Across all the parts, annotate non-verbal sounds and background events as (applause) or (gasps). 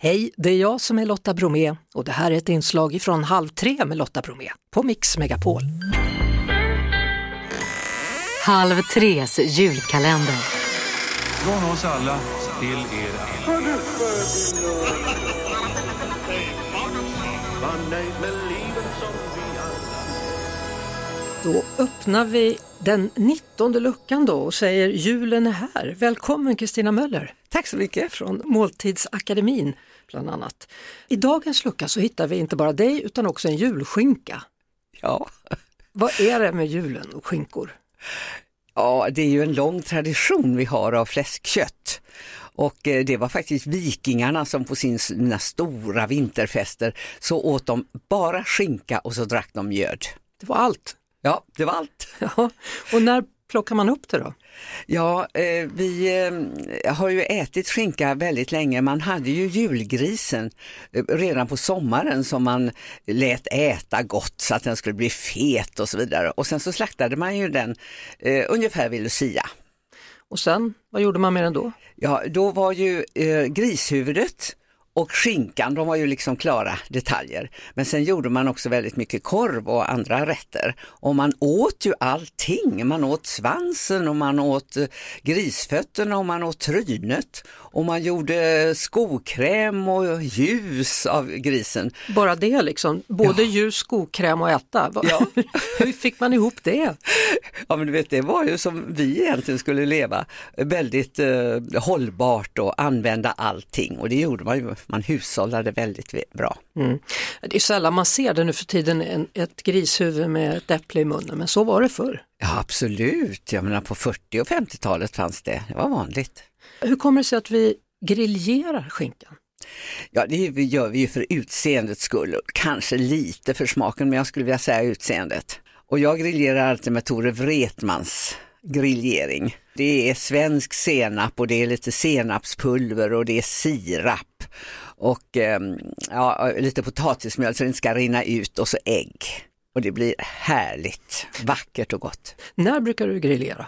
Hej, det är jag som är Lotta Bromé och det här är ett inslag från Halv tre med Lotta Bromé på Mix Megapol. Halv tres julkalender. Från oss alla till er alla. Då öppnar vi den 19 luckan då och säger julen är här. Välkommen Kristina Möller Tack så mycket. från Måltidsakademin bland annat. I dagens lucka så hittar vi inte bara dig utan också en julskinka. Ja. Vad är det med julen och skinkor? ja, det är ju en lång tradition vi har av fläskkött. Och eh, det var faktiskt vikingarna som på sin- sina stora vinterfester så åt de bara skinka och så drack de mjöd. Det var allt. Ja, det var allt. (laughs) Ja. Och när plockar man upp det då? Ja, eh, vi eh, har ju ätit skinka väldigt länge. Man hade ju julgrisen eh, redan på sommaren som man lät äta gott så att den skulle bli fet och så vidare. Och sen så slaktade man ju den eh, ungefär vid Lucia. Och sen, vad gjorde man med den då? Ja, då var ju eh, grishuvudet och skinkan, de var ju liksom klara detaljer. Men sen gjorde man också väldigt mycket korv och andra rätter. Och man åt ju allting. Man åt svansen och man åt eh, grisfötterna och man åt trynet. Och man gjorde skokräm och ljus av grisen. Bara det liksom, både ljus, skokräm och äta. Ja. (laughs) Hur fick man ihop det? Ja men du vet det var ju som vi egentligen skulle leva, väldigt eh, hållbart och använda allting och det gjorde man ju, man hushållade väldigt bra. Mm. Det är sällan man ser det nu för tiden, en, ett grishuvud med ett äpple i munnen, men så var det förr. Ja absolut, jag menar på 40 och 50-talet fanns det, det var vanligt. Hur kommer det sig att vi grillerar skinkan? Ja det gör vi ju för utseendets skull, kanske lite för smaken men jag skulle vilja säga utseendet. Och jag grillerar alltid med Tore Wretmans grillering. Det är svensk senap och det är lite senapspulver och det är sirap och ehm, ja, lite potatismjöl så det inte ska rinna ut och så ägg. Och det blir härligt, vackert och gott. När brukar du grillera?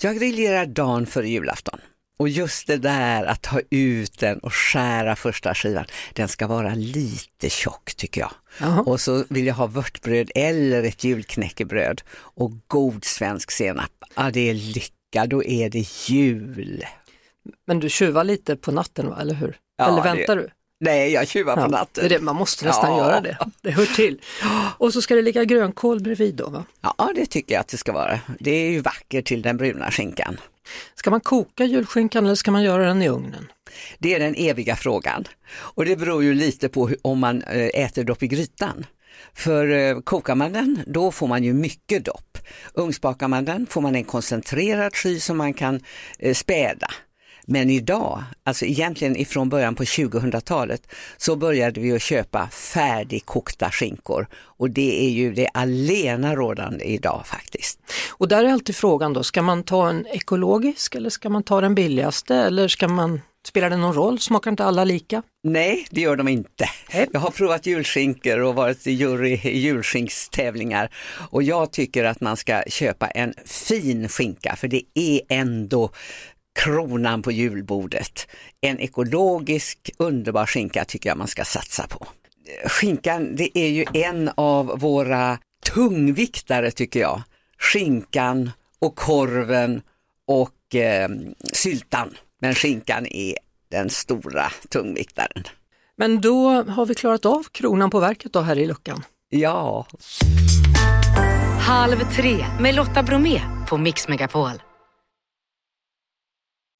Jag grillerar dagen före julafton. Och just det där att ta ut den och skära första skivan, den ska vara lite tjock tycker jag. Jaha. Och så vill jag ha vörtbröd eller ett julknäckebröd och god svensk senap. Ja, det är lycka, då är det jul. Men du tjuvar lite på natten, va? eller hur? Ja, eller det- väntar du? Nej, jag tjuvar på Ja, natten. det det, man måste nästan Ja. göra det, det hör till. (gasps) Och så ska det ligga grönkål bredvid då, va? Ja, det tycker jag att det ska vara. Det är ju vackert till den bruna skinkan. Ska man koka julskinkan eller ska man göra den i ugnen? Det är den eviga frågan. Och det beror ju lite på hur, om man eh, äter dopp i grytan. För eh, kokar man den, då får man ju mycket dopp. Ugnsbakar man den får man en koncentrerad sky som man kan eh, späda. Men idag, alltså egentligen ifrån början på 2000-talet, så började vi att köpa färdigkokta skinkor. Och det är ju det alena rådande idag faktiskt. Och där är alltid frågan då, ska man ta en ekologisk eller ska man ta den billigaste eller ska man, spelar det någon roll, smakar inte alla lika? Nej, det gör de inte. Jag har provat julskinkor och varit i jury i julskinkstävlingar och jag tycker att man ska köpa en fin skinka för det är ändå kronan på julbordet. En ekologisk underbar skinka tycker jag man ska satsa på. Skinkan, det är ju en av våra tungviktare tycker jag. Skinkan och korven och eh, syltan. Men skinkan är den stora tungviktaren. Men då har vi klarat av kronan på verket då här i luckan. Ja, Halv tre med Lotta Bromé på Mix Megapol.